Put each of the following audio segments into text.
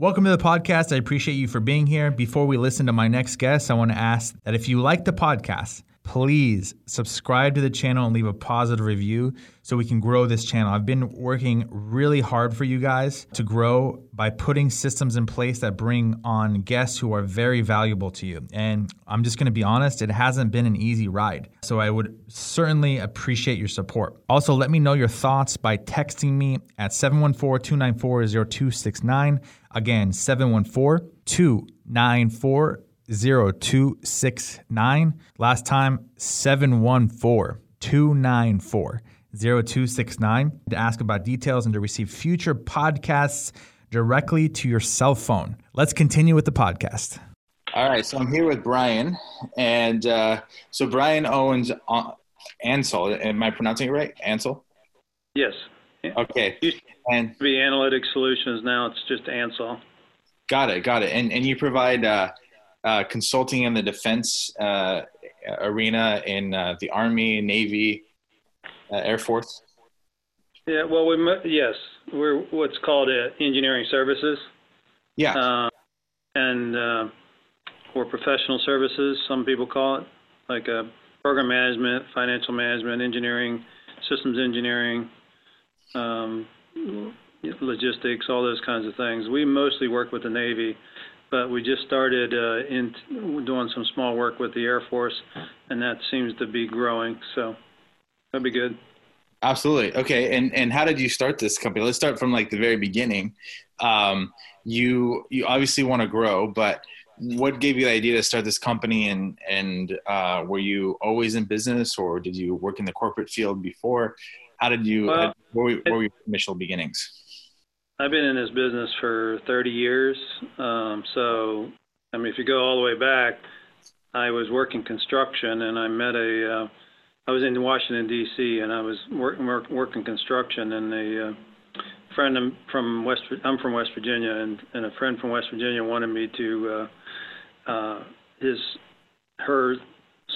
Welcome to the podcast. I appreciate you for being here. Before we listen to my next guest, I want to ask that if you like the podcast, please subscribe to the channel and leave a positive review so we can grow this channel. I've been working really hard for you guys to grow by putting systems in place that bring on guests who are very valuable to you. And I'm just going to be honest, it hasn't been an easy ride. So I would certainly appreciate your support. Also, let me know your thoughts by texting me at 714 294 0269. Again, 714 294 0269. Last time, 714 294 0269 to ask about details and to receive future podcasts directly to your cell phone. Let's continue with the podcast. All right, so I'm here with Brian, and uh, so Brian owns uh, Ansol. Am I pronouncing it right? Ansol. Yes. Okay. and be Analytic Solutions now. It's just Ansol. Got it. Got it. And and you provide uh, uh, consulting in the defense uh, arena in uh, the Army, Navy, uh, Air Force? Yeah, well, we yes, we're what's called uh, engineering services. Yeah. and or professional services, some people call it, like program management, financial management, engineering, systems engineering. Um, logistics, all those kinds of things. We mostly work with the Navy, but we just started uh, in doing some small work with the Air Force, and that seems to be growing. So that'd be good. Absolutely. Okay. And and how did you start this company? Let's start from like the very beginning. Um, you you obviously want to grow, but what gave you the idea to start this company? And and uh, were you always in business, or did you work in the corporate field before? How did you? Well, what, were, were your initial beginnings? I've been in this business for 30 years. Um, so, I mean, if you go all the way back, I was working construction and I met a, uh, I was in Washington, D.C., and I was working work, working construction, and a uh, friend from West, I'm from West Virginia, and, and a friend from West Virginia wanted me to, uh, uh, his, her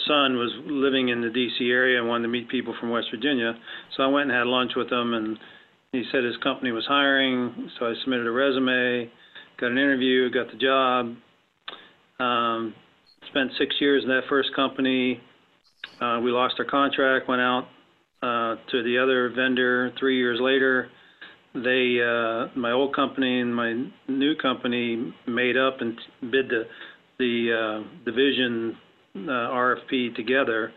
son was living in the D.C. area and wanted to meet people from West Virginia. So I went and had lunch with him, and he said his company was hiring, so I submitted a resume, got an interview, got the job. Um, spent six years in that first company. Uh, we lost our contract, went out uh, to the other vendor three years later. They, uh, my old company and my new company, made up and bid the the uh, division RFP together,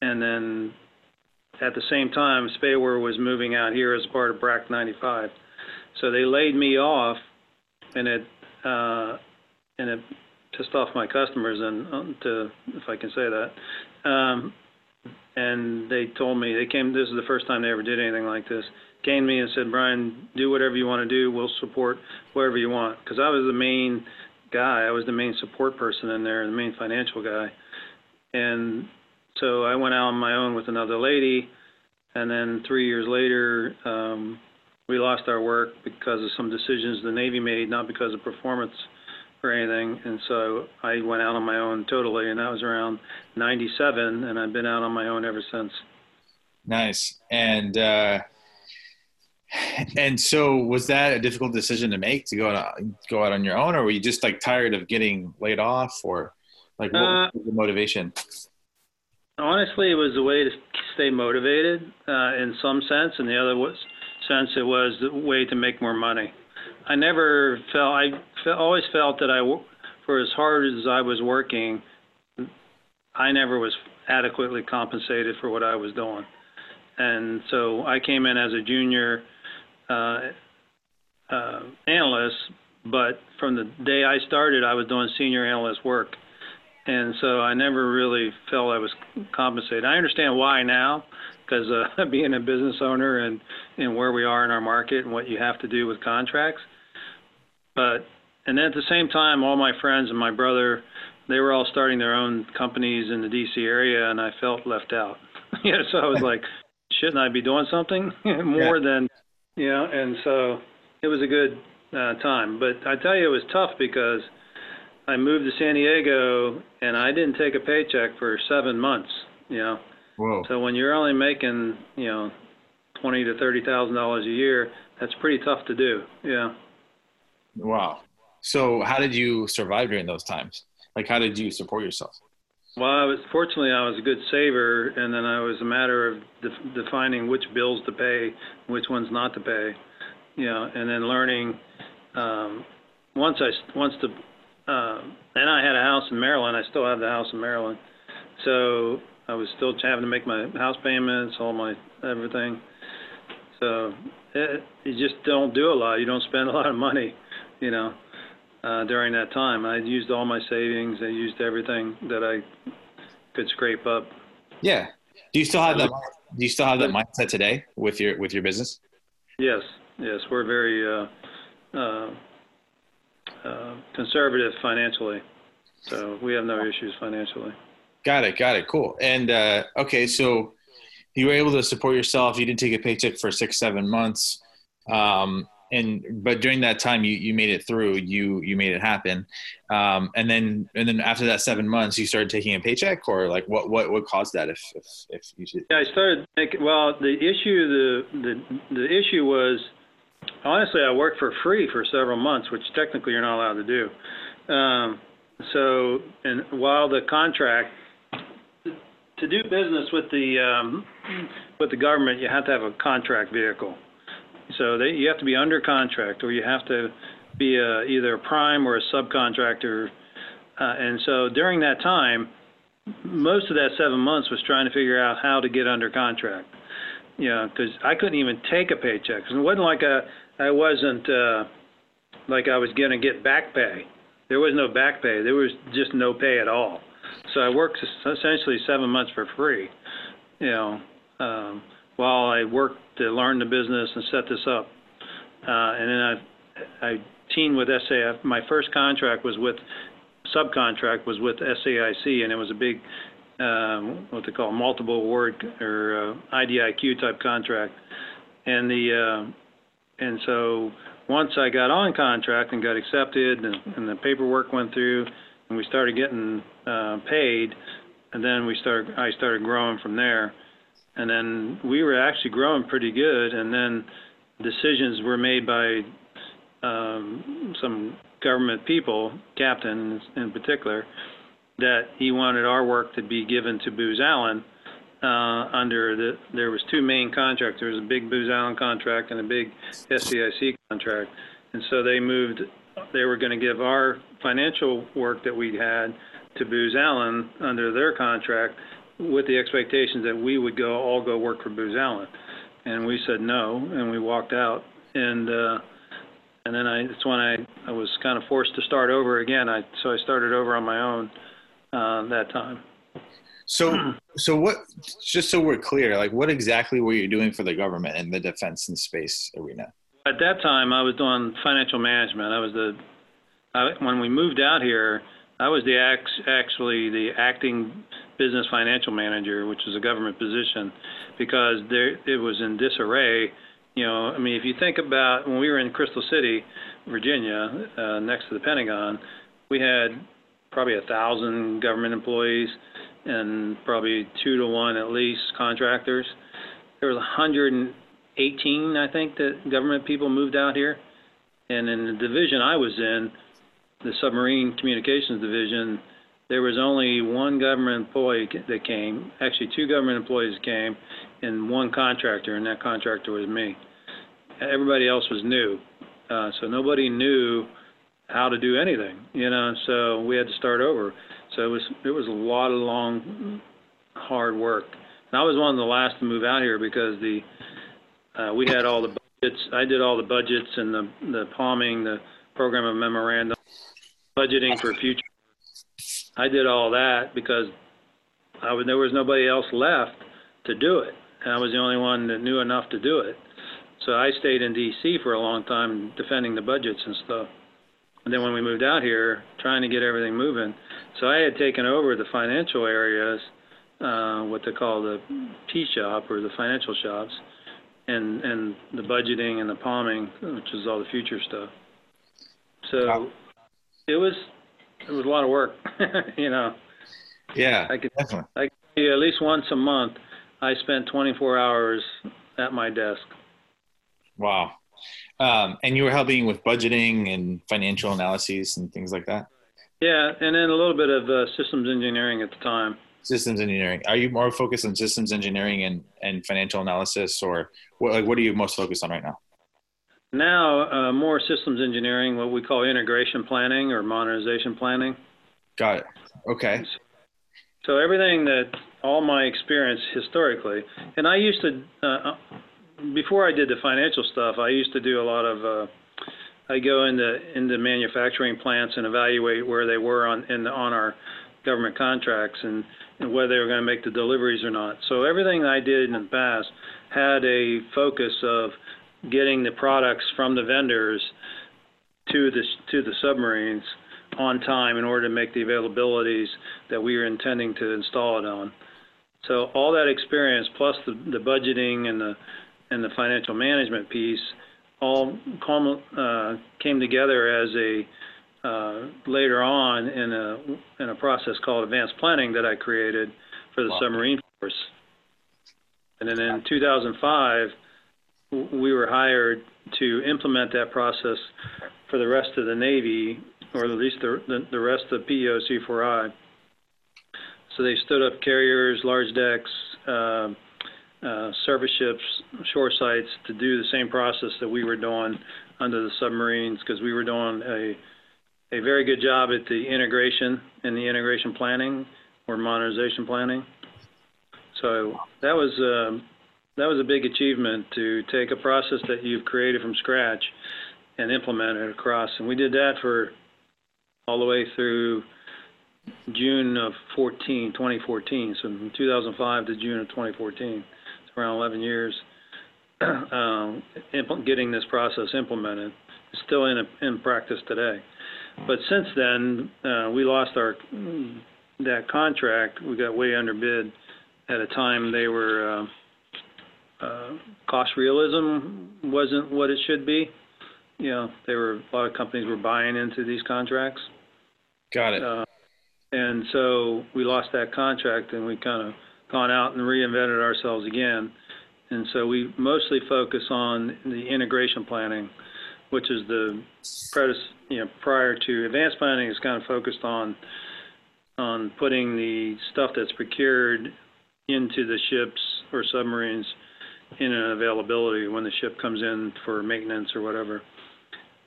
and then at the same time, SPAWAR was moving out here as part of BRAC 95. So they laid me off, and it uh, and it pissed off my customers, and um, to if I can say that. Um, and they told me they came. This is the first time they ever did anything like this. Came to me and said, Brian, do whatever you want to do. We'll support whatever you want. Because I was the main guy. I was the main support person in there, the main financial guy. And so I went out on my own with another lady, and then three years later, um, we lost our work because of some decisions the Navy made, not because of performance or anything. And so I went out on my own totally, and that was around '97, and I've been out on my own ever since. Nice. And uh, and so was that a difficult decision to make to go out go out on your own, or were you just like tired of getting laid off, or like what uh, was the motivation? Honestly, it was a way to stay motivated uh, in some sense, and the other was, sense it was the way to make more money. I never felt I felt, always felt that I, for as hard as I was working, I never was adequately compensated for what I was doing, and so I came in as a junior uh, uh, analyst, but from the day I started, I was doing senior analyst work and so I never really felt I was compensated. I understand why now, because uh, being a business owner and and where we are in our market and what you have to do with contracts. But and then at the same time, all my friends and my brother, they were all starting their own companies in the D.C. area, and I felt left out. you know, so I was like, shouldn't I be doing something more yeah. than, you know? And so it was a good uh, time. But I tell you, it was tough because I moved to San Diego and I didn't take a paycheck for seven months. You know. Whoa. So when you're only making you know twenty to thirty thousand dollars a year, that's pretty tough to do. Yeah. Wow. so how did you survive during those times? Like, how did you support yourself? Well, I was fortunately I was a good saver, and then I was a matter of de- defining which bills to pay, which ones not to pay, you know, and then learning. Um, once I once the uh, and I had a house in Maryland. I still have the house in Maryland, so I was still having to make my house payments, all my everything. So it, you just don't do a lot. You don't spend a lot of money, you know uh, during that time. I used all my savings. I used everything that I could scrape up. Yeah. Do you still have that? Do you still have that mindset today with your with your business? Yes. Yes. We're very uh, uh, uh, conservative financially, so we have no issues financially. Got it. Got it. Cool. And uh, okay, so you were able to support yourself. You didn't take a paycheck for six, seven months. Um, and but during that time you you made it through you you made it happen um, and then and then after that seven months you started taking a paycheck or like what what what caused that if if, if you should yeah i started making well the issue the the the issue was honestly i worked for free for several months which technically you're not allowed to do um, so and while the contract to do business with the um, with the government you have to have a contract vehicle so they, you have to be under contract, or you have to be a, either a prime or a subcontractor. Uh, and so during that time, most of that seven months was trying to figure out how to get under contract. You know, because I couldn't even take a paycheck. It wasn't like a, I wasn't uh, like I was going to get back pay. There was no back pay. There was just no pay at all. So I worked essentially seven months for free. You know, um, while I worked to learn the business and set this up. Uh, and then I, I teamed with SAF. My first contract was with subcontract was with SAIC, and it was a big um, what they call multiple award or uh, IDIQ type contract. And the uh, and so once I got on contract and got accepted, and, and the paperwork went through, and we started getting uh, paid, and then we started I started growing from there and then we were actually growing pretty good. And then decisions were made by um, some government people, captain in particular, that he wanted our work to be given to Booz Allen. Uh, under the, there was two main contracts. There was a big Booz Allen contract and a big SAIC contract, and so they moved. They were going to give our financial work that we had to Booz Allen under their contract, with the expectations that we would go all go work for Booz Allen, and we said no, and we walked out, and uh, and then I that's when I I was kind of forced to start over again. I so I started over on my own uh, that time. So so what? Just so we're clear, like what exactly were you doing for the government in the defense and space arena? At that time, I was doing financial management. I was the I, when we moved out here. I was the actually the acting business financial manager, which is a government position, because there it was in disarray. You know, I mean, if you think about when we were in Crystal City, Virginia, uh, next to the Pentagon, we had probably a thousand government employees and probably two to one at least contractors. There was 118, I think, that government people moved out here, and in the division I was in, the submarine communications division there was only one government employee that came. Actually, two government employees came, and one contractor, and that contractor was me. Everybody else was new, uh, so nobody knew how to do anything, you know. So we had to start over. So it was it was a lot of long, hard work. And I was one of the last to move out here because the uh, we had all the budgets. I did all the budgets and the the POMing, the program of memorandum, budgeting for future I did all that because I was, there was nobody else left to do it. And I was the only one that knew enough to do it. So I stayed in D.C. for a long time defending the budgets and stuff. And then when we moved out here, trying to get everything moving. So I had taken over the financial areas, uh, what they call the P shop or the financial shops, and and the budgeting and the POMing, which is all the future stuff. So it was it was a lot of work, you know. Yeah, I could, definitely. I could, at least once a month, I spent 24 hours at my desk. Wow. Um, and you were helping with budgeting and financial analyses and things like that. Yeah, and then a little bit of uh, systems engineering at the time. Systems engineering. Are you more focused on systems engineering and, and financial analysis, or what, like what are you most focused on right now? Now, uh, more systems engineering, what we call integration planning or modernization planning. Got it. Okay. So everything that all my experience historically, and I used to, uh, before I did the financial stuff, I used to do a lot of. Uh, I go into into manufacturing plants and evaluate where they were on in the, on our government contracts and, and whether they were going to make the deliveries or not. So everything I did in the past had a focus of getting the products from the vendors to the to the submarines on time in order to make the availabilities that we were intending to install it on. So all that experience plus the, the budgeting and the and the financial management piece all uh, came together as a uh, later on in a in a process called advanced planning that I created for the wow. submarine force. And then in 2005, we were hired to implement that process for the rest of the Navy, or at least the the, the rest of PEO C4I. So they stood up carriers, large decks. Uh, uh, surface ships, shore sites to do the same process that we were doing under the submarines because we were doing a a very good job at the integration and the integration planning or modernization planning. So that was uh, that was a big achievement to take a process that you've created from scratch and implement it across. And we did that for all the way through June of 14, 2014. So from 2005 to June of 2014 around 11 years um, getting this process implemented. It's still in, a, in practice today. But since then, uh, we lost our that contract. We got way underbid at a time they were uh, uh, cost realism wasn't what it should be. You know, there were a lot of companies were buying into these contracts. Got it. Uh, and so we lost that contract, and we kind of gone out and reinvented ourselves again. And so we mostly focus on the integration planning, which is the you know, prior to advanced planning is kind of focused on on putting the stuff that's procured into the ships or submarines in an availability when the ship comes in for maintenance or whatever.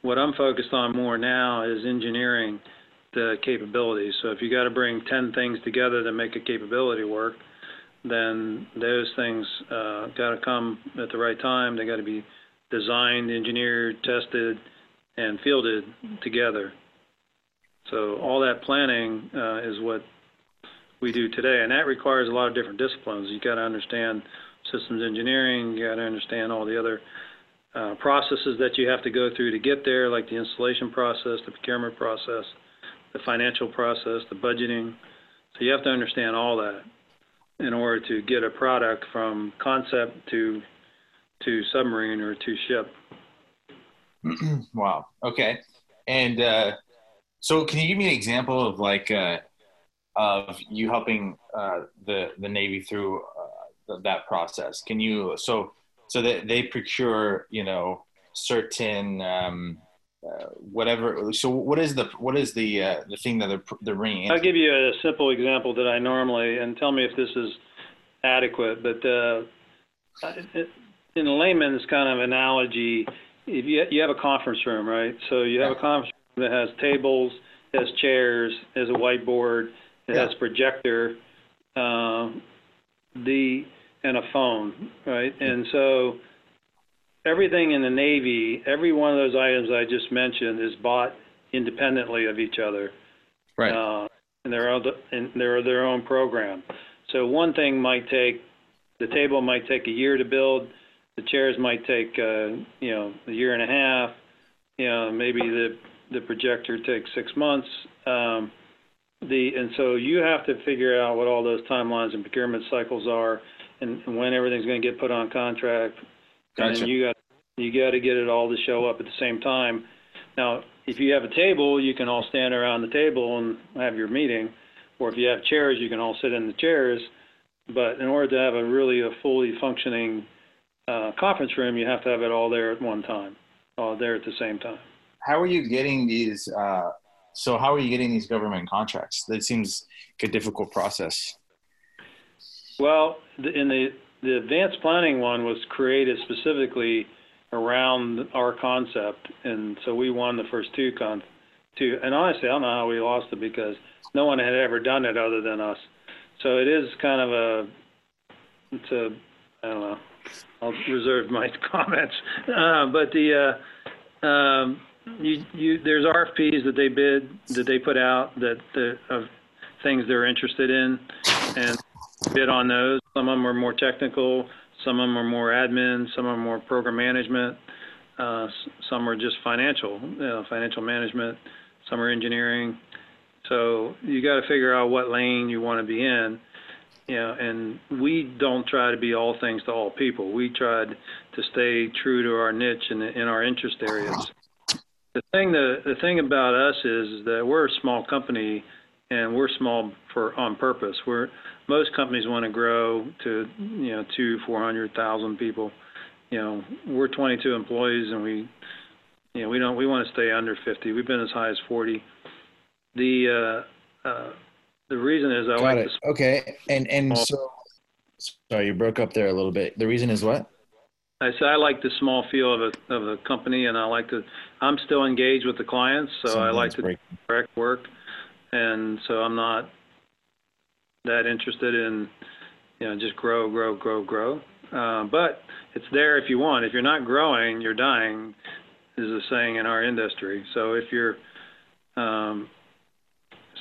What I'm focused on more now is engineering the capabilities. So if you got to bring 10 things together to make a capability work, then those things uh, got to come at the right time. They got to be designed, engineered, tested, and fielded together. So all that planning uh, is what we do today, and that requires a lot of different disciplines. You got to understand systems engineering. You got to understand all the other uh, processes that you have to go through to get there, like the installation process, the procurement process, the financial process, the budgeting. So you have to understand all that in order to get a product from concept to to submarine or to ship. wow. Okay. And uh, so, can you give me an example of like uh, of you helping uh, the the Navy through uh, that process? Can you so so that they procure you know certain um, uh, whatever. So what is the what is the uh, the thing that they're they're bringing? I'll give you a simple example that I normally and tell me if this is adequate. But uh, in a layman's kind of analogy, if you you have a conference room, right? So you have a conference room that has tables, has chairs, has a whiteboard, it yeah. has projector, uh, the and a phone, right? And so everything in the Navy, every one of those items I just mentioned is bought independently of each other. Right. Uh, and they're, and they're their own program. So one thing might take, the table might take a year to build, the chairs might take, uh, you know, a year and a half, you know, maybe the, the projector takes six months. Um, the, and so you have to figure out what all those timelines and procurement cycles are and, and when everything's going to get put on contract and then you got you got to get it all to show up at the same time. Now, if you have a table, you can all stand around the table and have your meeting, or if you have chairs, you can all sit in the chairs. But in order to have a really a fully functioning uh, conference room, you have to have it all there at one time. all there at the same time. How are you getting these? Uh, so how are you getting these government contracts? That seems like a difficult process. Well, in the the advanced planning one was created specifically around our concept, and so we won the first two con two. And honestly, I don't know how we lost it because no one had ever done it other than us. So it is kind of a it's a I don't know. I'll reserve my comments, uh, but the uh, um, you you there's RFPs that they bid that they put out that the, of things they're interested in, and bid on those. Some of them are more technical, some of them are more admin, some are more program management, uh, some are just financial, you know, financial management, some are engineering. So you got to figure out what lane you want to be in. You know, and we don't try to be all things to all people. We tried to stay true to our niche and in our interest areas. The thing the the thing about us is that we're a small company and we're small for on purpose. We're most companies want to grow to you know two, four hundred thousand people. You know, we're 22 employees, and we you know we don't we want to stay under 50. We've been as high as 40. The uh, uh, the reason is I Got like it. the Okay. And and so sorry, you broke up there a little bit. The reason is what? I say I like the small feel of a of a company, and I like to. I'm still engaged with the clients, so I like to breaking. direct work, and so I'm not that interested in, you know, just grow, grow, grow, grow. Uh, but it's there if you want. If you're not growing, you're dying, is a saying in our industry. So if you're, um,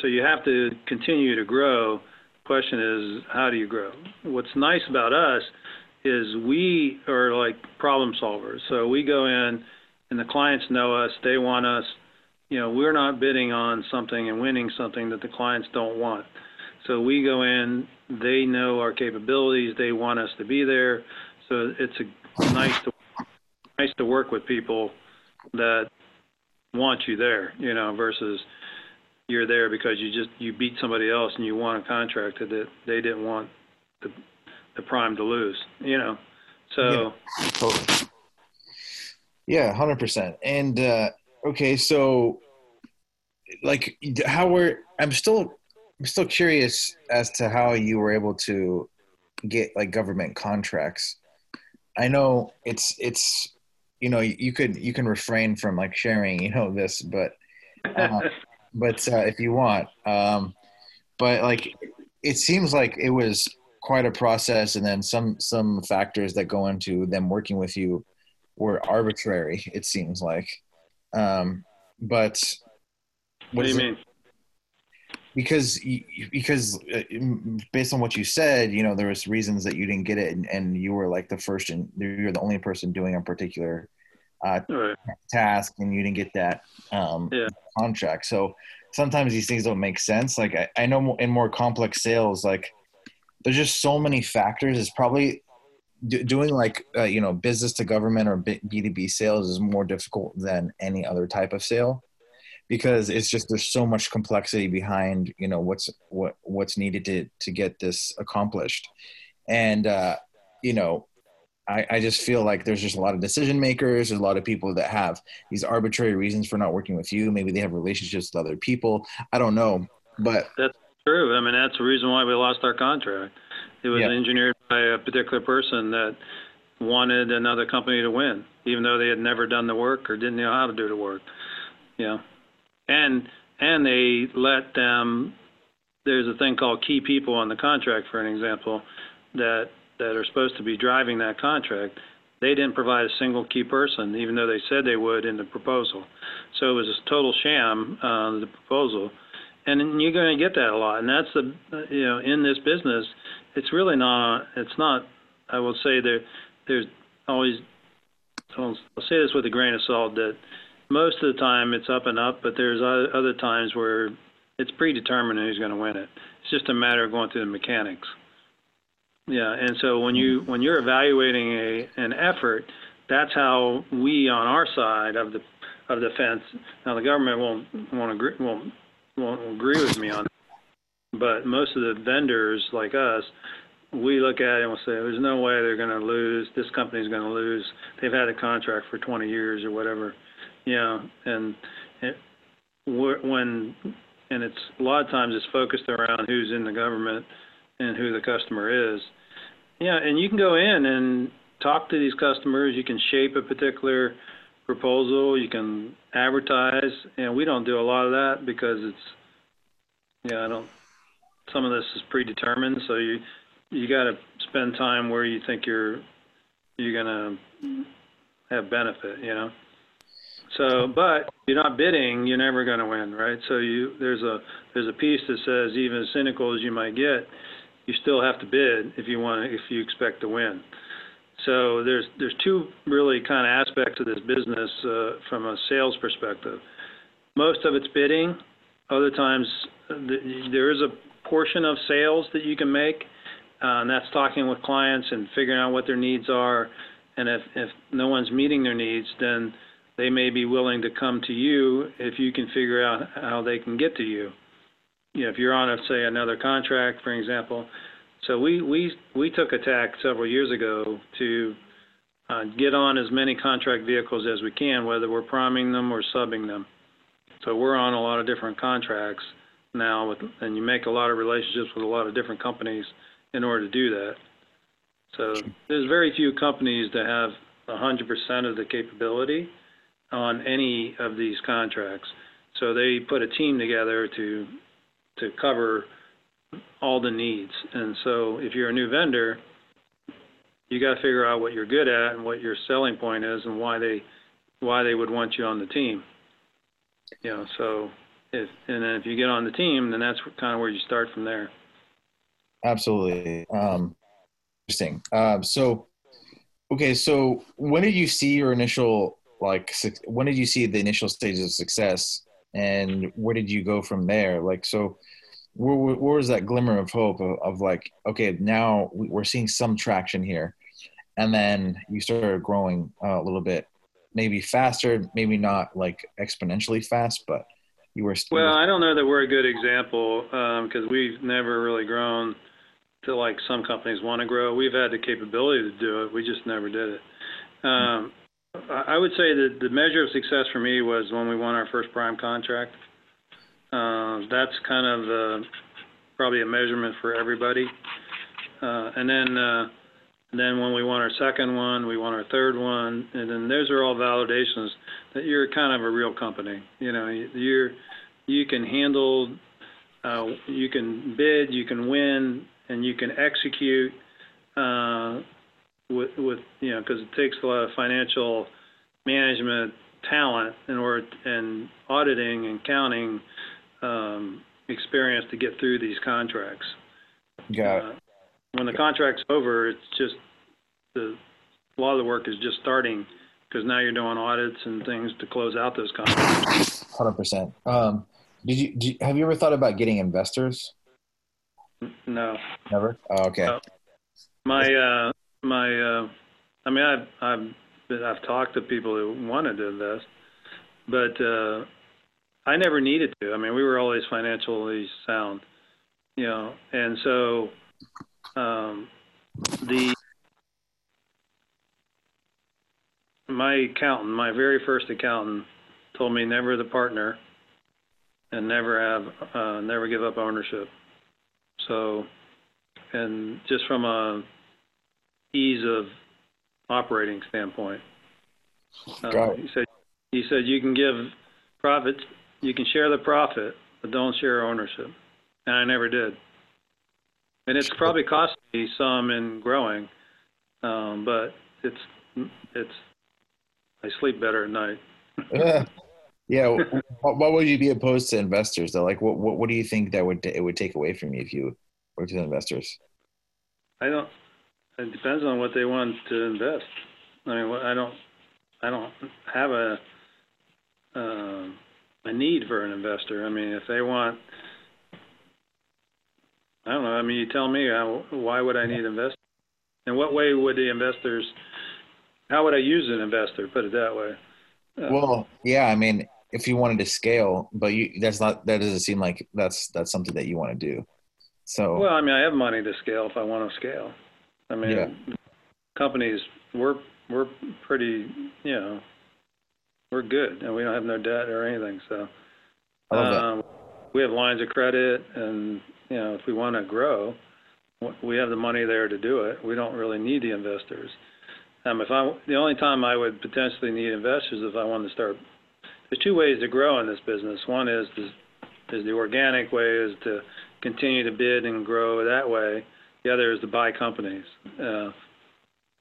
so you have to continue to grow. Question is, how do you grow? What's nice about us is we are like problem solvers. So we go in, and the clients know us. They want us. You know, we're not bidding on something and winning something that the clients don't want. So we go in, they know our capabilities, they want us to be there. So it's a nice to nice to work with people that want you there, you know, versus you're there because you just you beat somebody else and you won a contract that they didn't want the the prime to lose, you know. So Totally. Yeah, hundred percent. And uh, okay, so like, how were? I'm still, I'm still curious as to how you were able to get like government contracts. I know it's it's you know you could you can refrain from like sharing you know this, but uh, but uh, if you want, um, but like it seems like it was quite a process, and then some some factors that go into them working with you were arbitrary. It seems like, um, but what do you it- mean? Because because uh, based on what you said you know there was reasons that you didn't get it and, and you were like the first and you're the only person doing a particular uh, right. task and you didn't get that um, Yeah. contract so sometimes these things don't make sense like I, I know in more complex sales like there's just so many factors it's probably do, doing like uh, you know business to government or b2b sales is more difficult than any other type of sale because it's just there's so much complexity behind you know what's what what's needed to to get this accomplished and uh you know I, I just feel like there's just a lot of decision makers there's a lot of people that have these arbitrary reasons for not working with you maybe they have relationships with other people i don't know but that's True. I mean, that's the reason why we lost our contract. It was Yeah. engineered by a particular person that wanted another company to win, even though they had never done the work or didn't know how to do the work. Know, and and they let them. There's a thing called key people on the contract, for an example, that that are supposed to be driving that contract. They didn't provide a single key person, even though they said they would in the proposal. So it was a total sham, uh, the proposal and you're going to get that a lot and that's the you know in this business it's really not it's not i will say there there's always i'll I'll say this with a grain of salt that most of the time it's up and up but there's other times where it's predetermined who's going to win it it's just a matter of going through the mechanics yeah and so when you mm-hmm. when you're evaluating a an effort that's how we on our side of the of the fence now the government won't won't agree won't won't agree with me on it. But most of the vendors like us, we look at it and we'll say, there's no way they're going to lose. This company's going to lose. They've had a contract for 20 years or whatever, know, and it, when, and it's a lot of times it's focused around who's in the government and who the customer is. Yeah, and you can go in and talk to these customers. You can shape a particular proposal. You can advertise, and we don't do a lot of that because it's, yeah, I don't. Some of this is predetermined, so you you got to spend time where you think you're you're gonna have benefit, you know. So, but you're not bidding, you're never going to win, right? So you there's a there's a piece that says even as cynical as you might get, you still have to bid if you want if you expect to win. So there's there's two really kind of aspects of this business uh, from a sales perspective. Most of it's bidding. Other times there is a portion of sales that you can make uh, and that's talking with clients and figuring out what their needs are. And if, if no one's meeting their needs, then they may be willing to come to you if you can figure out how they can get to you. You know, if you're on, a, say, another contract, for example. So we we we took a tack several years ago to uh, get on as many contract vehicles as we can, whether we're priming them or subbing them. So we're on a lot of different contracts now, with, and you make a lot of relationships with a lot of different companies in order to do that. So there's very few companies that have 100% of the capability on any of these contracts. So they put a team together to to cover all the needs. And so if you're a new vendor, you got to figure out what you're good at and what your selling point is and why they why they would want you on the team. You know, so if and then if you get on the team, then that's kind of where you start from there. Absolutely. Um, interesting. Um, so, okay, so when did you see your initial like? When did you see the initial stages of success, and where did you go from there? Like, so, where, where was that glimmer of hope of, of like, okay, now we're seeing some traction here, and then you started growing uh, a little bit, maybe faster, maybe not like exponentially fast, but you were. Still- well, I don't know that we're a good example because um, we've never really grown to like some companies want to grow. We've had the capability to do it. We just never did it. Um, I would say that the measure of success for me was when we won our first prime contract. Uh, that's kind of uh, probably a measurement for everybody. Uh, and then, uh, then when we won our second one, we won our third one, and then those are all validations that you're kind of a real company. You know, you're you can handle, uh, you can bid, you can win, and you can execute uh, with, with you know because it takes a lot of financial management talent in order and auditing and counting um, experience to get through these contracts. Got it. Uh, when the contract's over, it's just the a lot of the work is just starting because now you're doing audits and things to close out those contracts. Hundred um, percent. Did you, did you have you ever thought about getting investors? No. Never. Oh, okay. Uh, my uh, my uh, I mean I've I've I've talked to people who wanted to invest, but uh, I never needed to. I mean we were always financially sound, you know, and so um, the my accountant, my very first accountant, told me never the partner and never have uh, never give up ownership. So, and just from a ease of operating standpoint, uh, he said he said you can give profits, you can share the profit, but don't share ownership. And I never did. And it's probably cost me some in growing, um, but it's it's I sleep better at night. yeah. Yeah, what would you be opposed to investors though? Like, what, what what do you think that would it would take away from you if you worked with investors? I don't. It depends on what they want to invest. I mean, I don't. I don't have a uh, a need for an investor. I mean, if they want, I don't know. I mean, you tell me. Why would I need investors? In what way would the investors? How would I use an investor? Put it that way. Uh, well, yeah. I mean, if you wanted to scale, but you that's not that doesn't seem like that's that's something that you want to do. So Well, I mean, I have money to scale if I want to scale. I mean, Yeah. companies we're we're pretty, you know, we're good, and we don't have no debt or anything. So I love that. um, we have lines of credit, and you know, if we want to grow, we have the money there to do it. We don't really need the investors. Um, if I the only time I would potentially need investors is if I wanted to start. There's two ways to grow in this business. One is the, is the organic way is to continue to bid and grow that way. The other is to buy companies. Uh,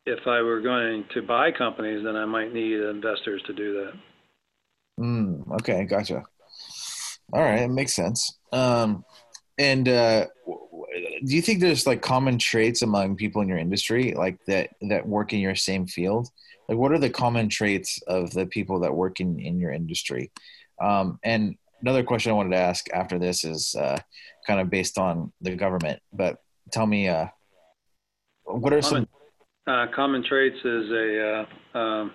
if I were going to buy companies, then I might need investors to do that. Mm, okay, gotcha. All right, it makes sense. Um, and uh, do you think there's like common traits among people in your industry, like that that work in your same field? Like, what are the common traits of the people that work in in your industry? Um, and another question I wanted to ask after this is uh, kind of based on the government. But tell me, uh, what are some? Uh, common traits is a. Uh, um,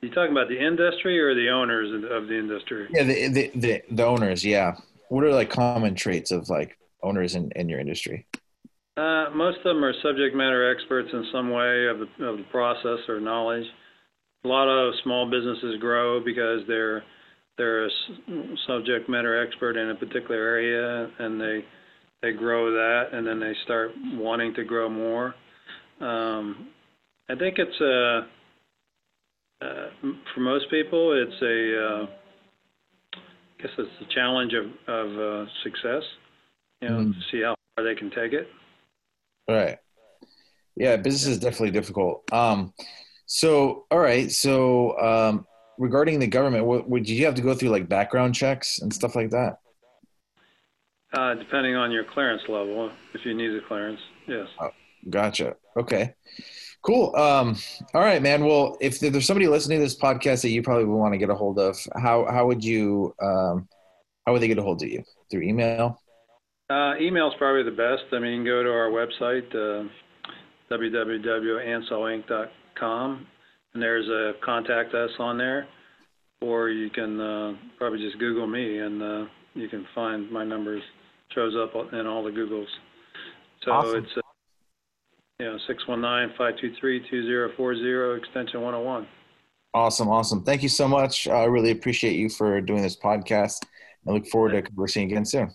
you talking about the industry or the owners of- the industry? Yeah, the, the the the owners. Yeah, what are like common traits of like owners in in your industry? Uh, most of them are subject matter experts in some way of the, of the process or knowledge. A lot of small businesses grow because they're they're a subject matter expert in a particular area, and they they grow that, and then they start wanting to grow more. Um, I think it's a uh, for most people, it's a uh, I guess it's a challenge of of uh, success. You know, to see how far they can take it. Right. Yeah, business is definitely difficult. Um, so, all right. So, um, regarding the government, would you have to go through like background checks and stuff like that? Uh, depending on your clearance level, if you need a clearance, yes. Gotcha. Okay. Cool. Um, all right, man. Well, if there's somebody listening to this podcast that you probably would want to get a hold of, how how would you um, how would they get a hold of you? Through email? Uh, email is probably the best. I mean, you can go to our website, uh, www.ansolinc.com, and there's a contact us on there, or you can uh, probably just Google me, and uh, you can find my numbers. Shows up in all the Googles. So Awesome. it's uh, you know six one nine five two three two zero four zero extension one hundred one. Awesome, awesome. Thank you so much. I really appreciate you for doing this podcast. I look forward to conversing again soon.